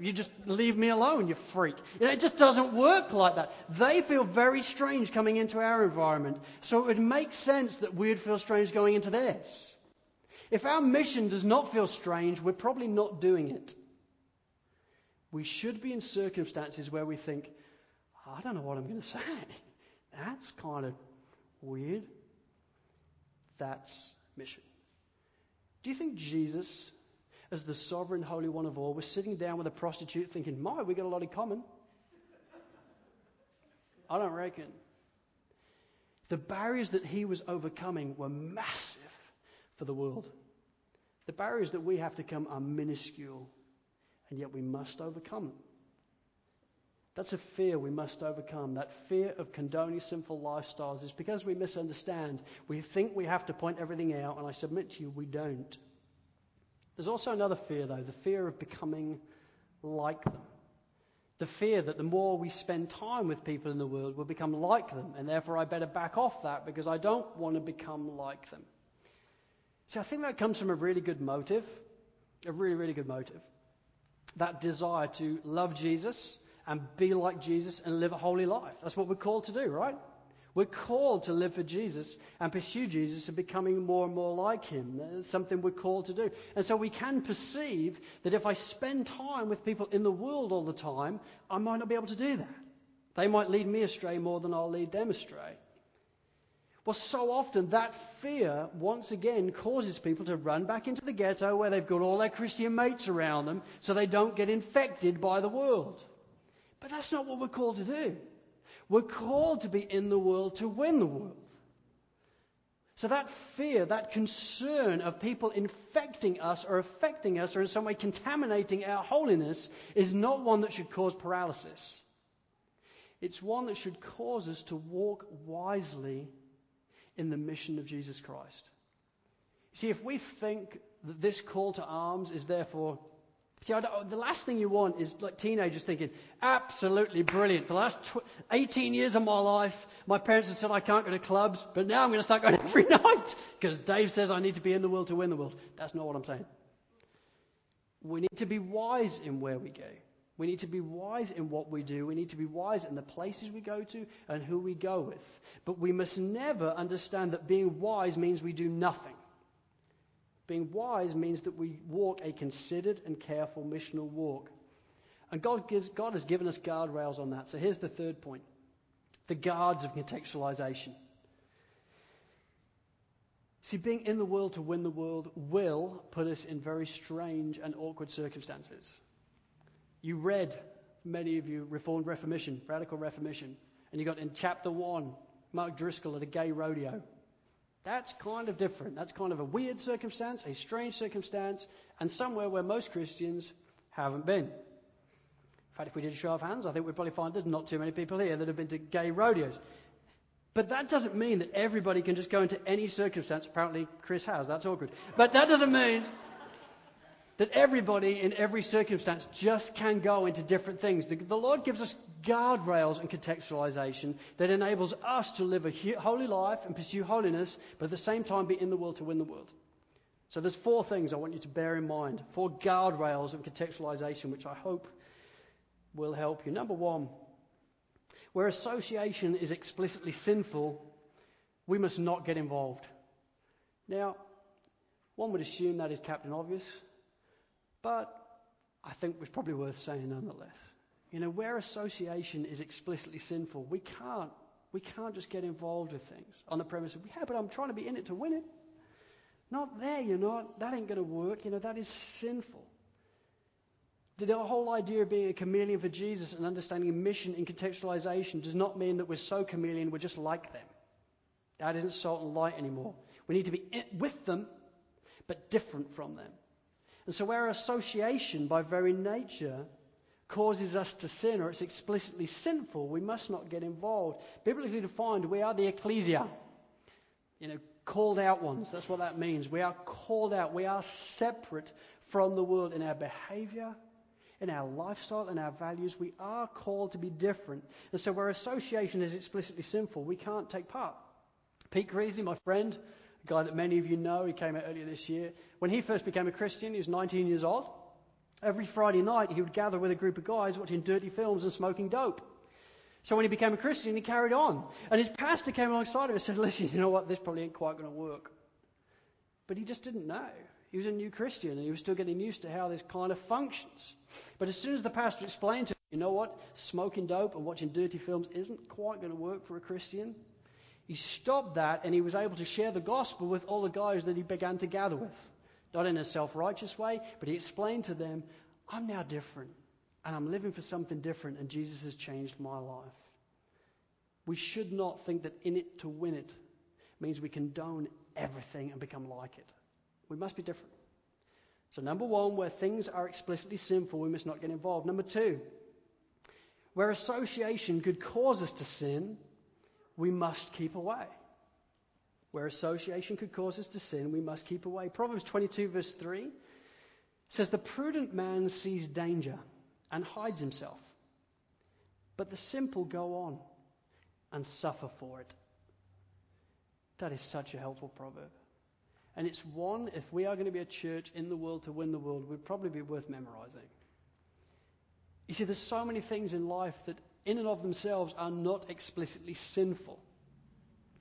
You just leave me alone, you freak. You know, it just doesn't work like that. They feel very strange coming into our environment. So it would make sense that we'd feel strange going into theirs. If our mission does not feel strange, we're probably not doing it. We should be in circumstances where we think, I don't know what I'm going to say. That's kind of Weird? That's mission. Do you think Jesus, as the sovereign Holy One of all, was sitting down with a prostitute thinking, My, we got a lot in common? I don't reckon. The barriers that he was overcoming were massive for the world. The barriers that we have to come are minuscule, and yet we must overcome them. That's a fear we must overcome. That fear of condoning sinful lifestyles is because we misunderstand. We think we have to point everything out, and I submit to you, we don't. There's also another fear, though the fear of becoming like them. The fear that the more we spend time with people in the world, we'll become like them, and therefore I better back off that because I don't want to become like them. So I think that comes from a really good motive, a really, really good motive. That desire to love Jesus and be like Jesus and live a holy life. That's what we're called to do, right? We're called to live for Jesus and pursue Jesus and becoming more and more like Him. That's something we're called to do. And so we can perceive that if I spend time with people in the world all the time, I might not be able to do that. They might lead me astray more than I'll lead them astray. Well, so often that fear, once again, causes people to run back into the ghetto where they've got all their Christian mates around them so they don't get infected by the world. But that's not what we're called to do. We're called to be in the world to win the world. So that fear, that concern of people infecting us or affecting us or in some way contaminating our holiness is not one that should cause paralysis. It's one that should cause us to walk wisely in the mission of Jesus Christ. See, if we think that this call to arms is therefore See, the last thing you want is like teenagers thinking, absolutely brilliant. For the last tw- 18 years of my life, my parents have said I can't go to clubs, but now I'm going to start going every night because Dave says I need to be in the world to win the world. That's not what I'm saying. We need to be wise in where we go. We need to be wise in what we do. We need to be wise in the places we go to and who we go with. But we must never understand that being wise means we do nothing. Being wise means that we walk a considered and careful missional walk. And God, gives, God has given us guardrails on that. So here's the third point the guards of contextualization. See, being in the world to win the world will put us in very strange and awkward circumstances. You read, many of you, Reformed Reformation, Radical Reformission, and you got in chapter 1, Mark Driscoll at a gay rodeo. That's kind of different. That's kind of a weird circumstance, a strange circumstance, and somewhere where most Christians haven't been. In fact, if we did a show of hands, I think we'd probably find there's not too many people here that have been to gay rodeos. But that doesn't mean that everybody can just go into any circumstance. Apparently, Chris has. That's awkward. But that doesn't mean that everybody in every circumstance just can go into different things. The, the, Lord gives us guardrails and contextualization that enables us to live a holy life and pursue holiness, but at the same time be in the world to win the world. So there's four things I want you to bear in mind, four guardrails of contextualization, which I hope will help you. Number one, where association is explicitly sinful, we must not get involved. Now, one would assume that is Captain Obvious. But I think it's probably worth saying nonetheless. You know, where association is explicitly sinful, we can't, we can't just get involved with things on the premise of, yeah, but I'm trying to be in it to win it. Not there, you're not. That ain't going to work. You know, that is sinful. The whole idea of being a chameleon for Jesus and understanding mission in contextualization does not mean that we're so chameleon we're just like them. That isn't salt and light anymore. We need to be with them, but different from them. And so our association, by very nature, causes us to sin or it's explicitly sinful, we must not get involved. Biblically defined, we are the ecclesia. You know, called out ones. That's what that means. We are called out. We are separate from the world in our behavior, in our lifestyle, in our values. We are called to be different. And so where association is explicitly sinful, we can't take part. Pete Creasley, my friend, a guy that many of you know, he came out earlier this year. When he first became a Christian, he was 19 years old. Every Friday night, he would gather with a group of guys watching dirty films and smoking dope. So when he became a Christian, he carried on. And his pastor came alongside him and said, Listen, you know what? This probably ain't quite going to work. But he just didn't know. He was a new Christian and he was still getting used to how this kind of functions. But as soon as the pastor explained to him, you know what? Smoking dope and watching dirty films isn't quite going to work for a Christian. He stopped that and he was able to share the gospel with all the guys that he began to gather with. Not in a self righteous way, but he explained to them, I'm now different and I'm living for something different, and Jesus has changed my life. We should not think that in it to win it means we condone everything and become like it. We must be different. So, number one, where things are explicitly sinful, we must not get involved. Number two, where association could cause us to sin, we must keep away. Where association could cause us to sin, we must keep away. Proverbs 22, verse 3 says, The prudent man sees danger and hides himself, but the simple go on and suffer for it. That is such a helpful proverb. And it's one, if we are going to be a church in the world to win the world, would probably be worth memorizing. You see, there's so many things in life that, in and of themselves, are not explicitly sinful.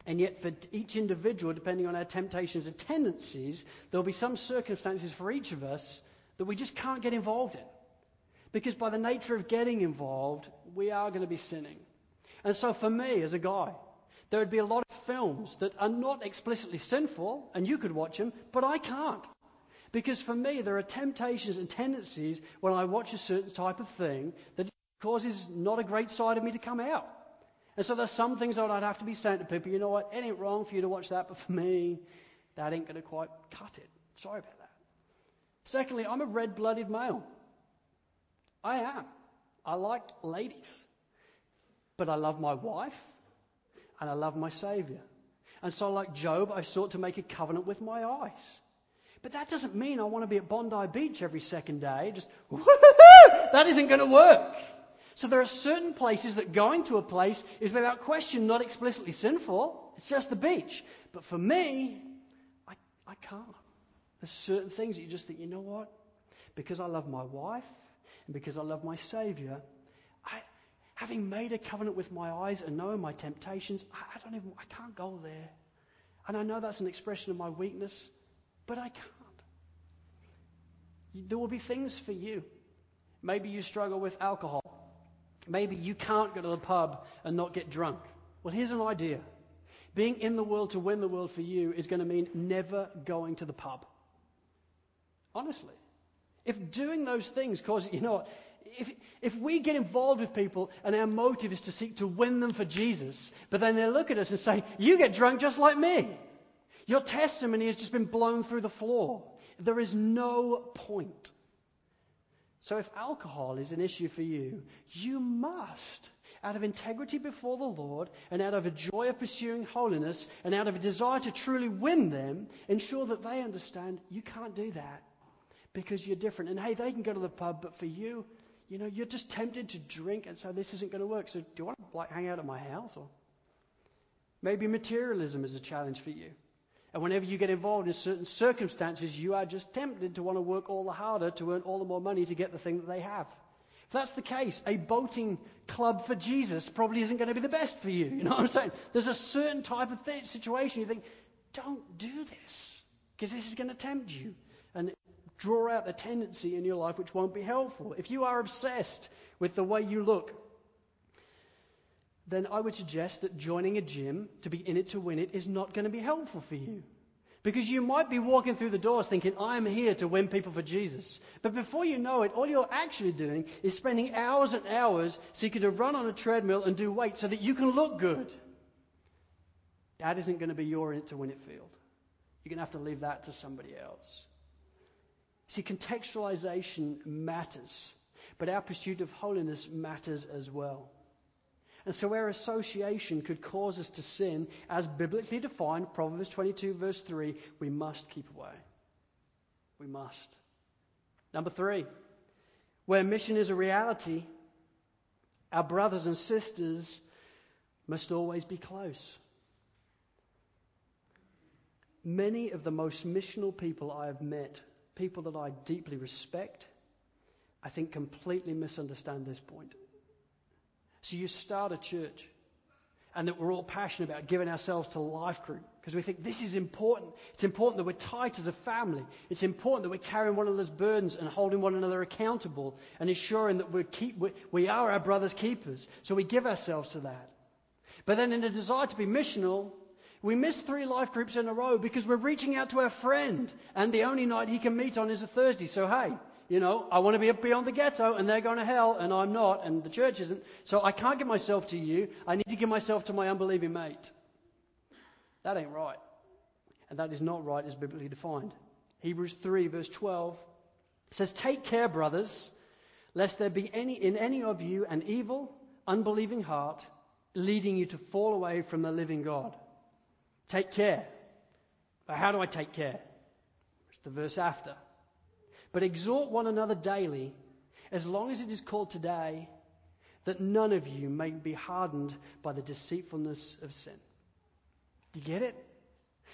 And yet, for each individual, depending on our temptations and tendencies, there'll be some circumstances for each of us that we just can't get involved in. Because by the nature of getting involved, we are going to be sinning. And so, for me, as a guy, there would be a lot of films that are not explicitly sinful, and you could watch them, but I can't. Because for me, there are temptations and tendencies when I watch a certain type of thing that causes not a great side of me to come out. And so there's some things that I'd have to be saying to people, you know what, it ain't wrong for you to watch that, but for me, that ain't going to quite cut it. Sorry about that. Secondly, I'm a red blooded male. I am. I like ladies. But I love my wife and I love my Savior. And so, like Job, I sought to make a covenant with my eyes. But that doesn't mean I want to be at Bondi Beach every second day, just, that isn't going to work. So there are certain places that going to a place is without question not explicitly sinful. It's just the beach. But for me, I, I can't. There's certain things that you just think, you know what? Because I love my wife and because I love my Savior, I, having made a covenant with my eyes and knowing my temptations, I, I don't even, I can't go there. And I know that's an expression of my weakness, but I can't. There will be things for you. Maybe you struggle with alcohol. Maybe you can't go to the pub and not get drunk. Well, here's an idea. Being in the world to win the world for you is going to mean never going to the pub. Honestly. If doing those things causes, you know what? If, if we get involved with people and our motive is to seek to win them for Jesus, but then they look at us and say, You get drunk just like me. Your testimony has just been blown through the floor. There is no point. So if alcohol is an issue for you, you must, out of integrity before the Lord and out of a joy of pursuing holiness and out of a desire to truly win them, ensure that they understand you can't do that because you're different. And hey, they can go to the pub, but for you, you know, you're just tempted to drink, and so this isn't going to work. So do you want to like hang out at my house or maybe materialism is a challenge for you? And whenever you get involved in certain circumstances, you are just tempted to want to work all the harder to earn all the more money to get the thing that they have. If that's the case, a boating club for Jesus probably isn't going to be the best for you. You know what I'm saying? There's a certain type of th- situation you think, don't do this because this is going to tempt you and draw out a tendency in your life which won't be helpful. If you are obsessed with the way you look, then I would suggest that joining a gym to be in it to win it is not going to be helpful for you. Because you might be walking through the doors thinking, I'm here to win people for Jesus. But before you know it, all you're actually doing is spending hours and hours seeking to run on a treadmill and do weight so that you can look good. That isn't going to be your in it to win it field. You're going to have to leave that to somebody else. See, contextualization matters. but our pursuit of holiness matters as well. And so, where association could cause us to sin, as biblically defined, Proverbs 22, verse 3, we must keep away. We must. Number three, where mission is a reality, our brothers and sisters must always be close. Many of the most missional people I have met, people that I deeply respect, I think completely misunderstand this point. So you start a church, and that we're all passionate about giving ourselves to life group because we think this is important. It's important that we're tight as a family. It's important that we're carrying one another's burdens and holding one another accountable and ensuring that we keep, we are our brother's keepers. So we give ourselves to that. But then in a desire to be missional, we miss three life groups in a row because we're reaching out to our friend and the only night he can meet on is a Thursday. So hey, you know, I want to be beyond the ghetto and they're going to hell and I'm not and the church isn't. So I can't give myself to you. I need to give myself to my unbelieving mate. That ain't right. And that is not right as biblically defined. Hebrews 3 verse 12 says, Take care, brothers, lest there be any, in any of you an evil, unbelieving heart leading you to fall away from the living God. Take care. But how do I take care? It's the verse after. But exhort one another daily, as long as it is called today, that none of you may be hardened by the deceitfulness of sin. Do you get it?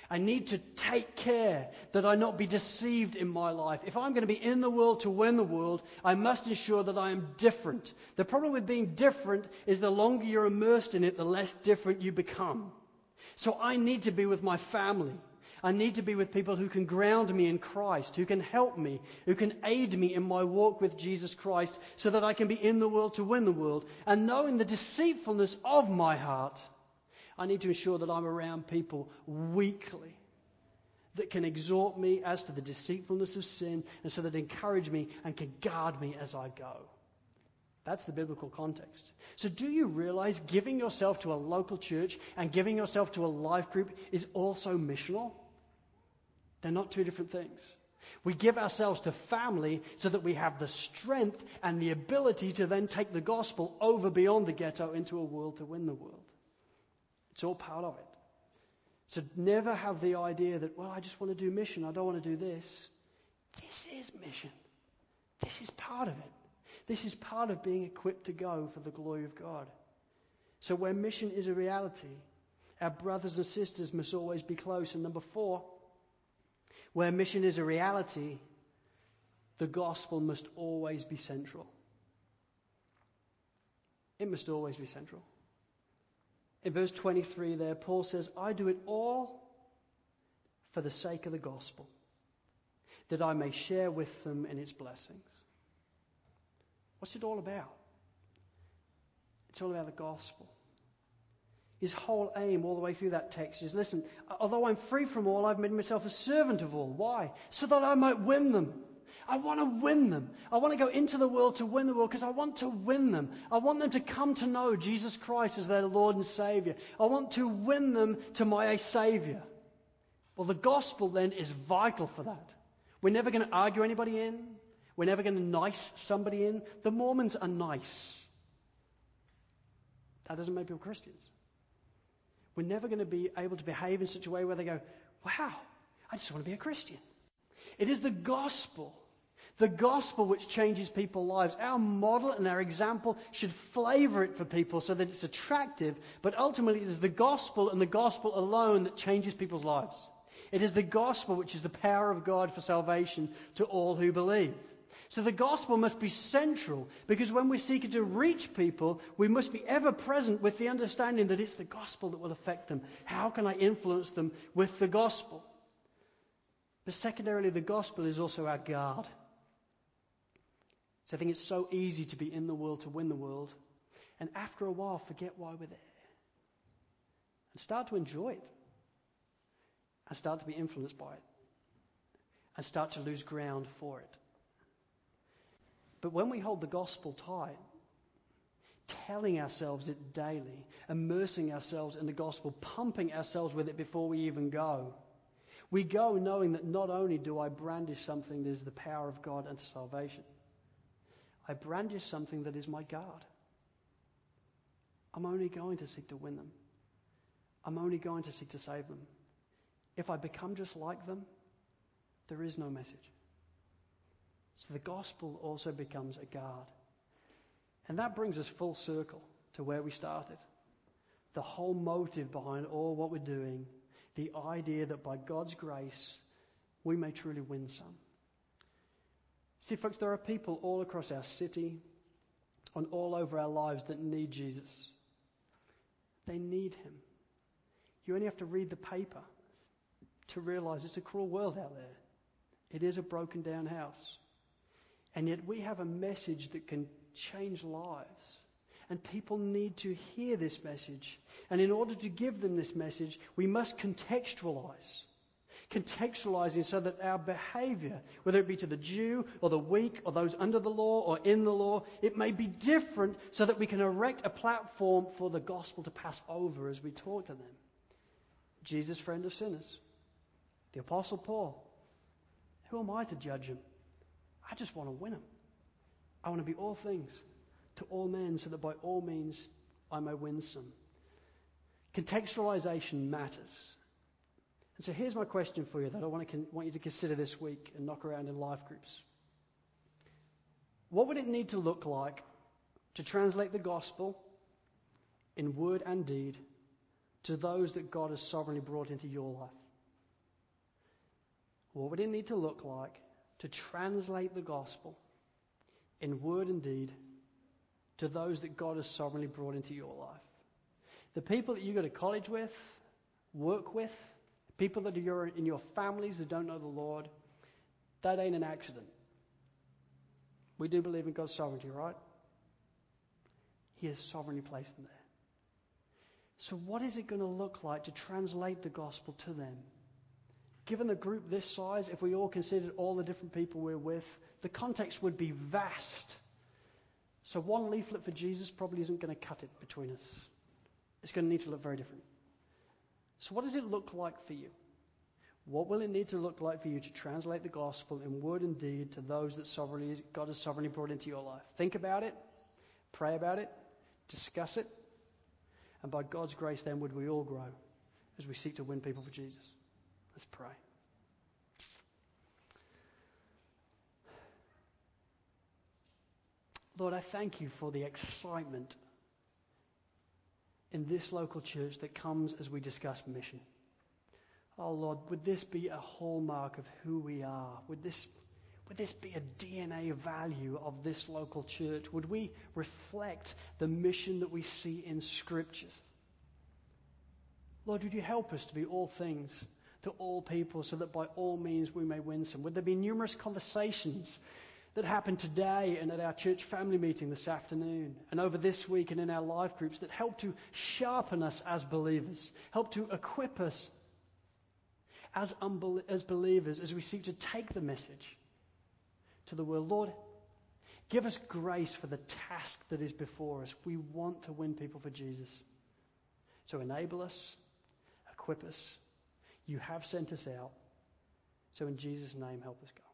I need to take care that I not be deceived in my life. If I'm going to be in the world to win the world, I must ensure that I am different. The problem with being different is the longer you're immersed in it, the less different you become. So I need to be with my family. I need to be with people who can ground me in Christ, who can help me, who can aid me in my walk with Jesus Christ so that I can be in the world to win the world. And knowing the deceitfulness of my heart, I need to ensure that I'm around people weekly that can exhort me as to the deceitfulness of sin and so that encourage me and can guard me as I go. That's the biblical context. So, do you realize giving yourself to a local church and giving yourself to a life group is also missional? They're not two different things. We give ourselves to family so that we have the strength and the ability to then take the gospel over beyond the ghetto into a world to win the world. It's all part of it. So never have the idea that, well, I just want to do mission, I don't want to do this. This is mission. This is part of it. This is part of being equipped to go for the glory of God. So where mission is a reality, our brothers and sisters must always be close. And number four, where mission is a reality, the gospel must always be central. It must always be central. In verse 23 there, Paul says, I do it all for the sake of the gospel, that I may share with them in its blessings. What's it all about? It's all about the gospel. His whole aim all the way through that text is listen, although I'm free from all, I've made myself a servant of all. Why? So that I might win them. I want to win them. I want to go into the world to win the world because I want to win them. I want them to come to know Jesus Christ as their Lord and Savior. I want to win them to my Savior. Well, the gospel then is vital for that. We're never going to argue anybody in. We're never going to nice somebody in. The Mormons are nice. That doesn't make people Christians. We're never going to be able to behave in such a way where they go, wow, I just want to be a Christian. It is the gospel, the gospel which changes people's lives. Our model and our example should flavor it for people so that it's attractive, but ultimately it is the gospel and the gospel alone that changes people's lives. It is the gospel which is the power of God for salvation to all who believe. So the gospel must be central because when we're seeking to reach people, we must be ever present with the understanding that it's the gospel that will affect them. How can I influence them with the gospel? But secondarily, the gospel is also our guard. So I think it's so easy to be in the world to win the world, and after a while, forget why we're there. And start to enjoy it. And start to be influenced by it. And start to lose ground for it. But when we hold the gospel tight, telling ourselves it daily, immersing ourselves in the gospel, pumping ourselves with it before we even go, we go knowing that not only do I brandish something that is the power of God unto salvation, I brandish something that is my God. I'm only going to seek to win them. I'm only going to seek to save them. If I become just like them, there is no message. So the gospel also becomes a guard. And that brings us full circle to where we started. The whole motive behind all what we're doing, the idea that by God's grace, we may truly win some. See, folks, there are people all across our city and all over our lives that need Jesus. They need Him. You only have to read the paper to realize it's a cruel world out there. It is a broken down house. And yet we have a message that can change lives. And people need to hear this message. And in order to give them this message, we must contextualize. Contextualizing so that our behavior, whether it be to the Jew or the weak or those under the law or in the law, it may be different so that we can erect a platform for the gospel to pass over as we talk to them. Jesus, friend of sinners. The Apostle Paul. Who am I to judge him? I just want to win him. I want to be all things to all men so that by all means I may win some. Contextualization matters. And so here's my question for you that I want, to, want you to consider this week and knock around in life groups. What would it need to look like to translate the gospel in word and deed to those that God has sovereignly brought into your life? What would it need to look like to translate the gospel in word and deed to those that God has sovereignly brought into your life? The people that you go to college with, work with, people that are in your families that don't know the Lord, that ain't an accident. We do believe in God's sovereignty, right? He has sovereignly placed them there. So, what is it going to look like to translate the gospel to them? Given the group this size, if we all considered all the different people we're with, the context would be vast. So, one leaflet for Jesus probably isn't going to cut it between us. It's going to need to look very different. So, what does it look like for you? What will it need to look like for you to translate the gospel in word and deed to those that sovereignly, God has sovereignly brought into your life? Think about it, pray about it, discuss it, and by God's grace, then would we all grow as we seek to win people for Jesus. Let's pray. Lord, I thank you for the excitement in this local church that comes as we discuss mission. Oh Lord, would this be a hallmark of who we are? Would this, would this be a DNA value of this local church? Would we reflect the mission that we see in Scriptures? Lord, would you help us to be all things to all people so that by all means we may win some? Would there be numerous conversations that happen today and at our church family meeting this afternoon and over this week and in our life groups that help to sharpen us as believers, help to equip us as, unbel- as believers as we seek to take the message to the world? Lord, give us grace for the task that is before us. We want to win people for Jesus. So enable us, equip us, you have sent us out. So in Jesus' name, help us, God.